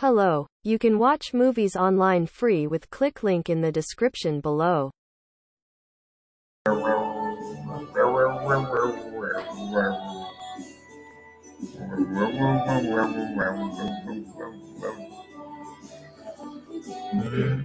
Hello. You can watch movies online free with click link in the description below. Nói chuyện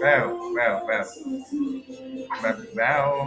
Bow, bow, bow. Bow.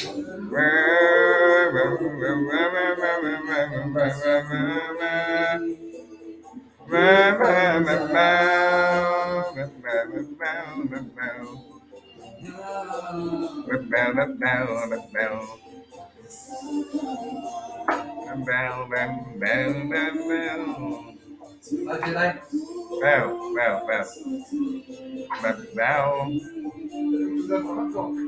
Bow, bow, bow. Bow, bow.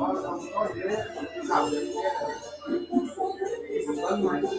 nós vamos fazer, sabe? Não mais.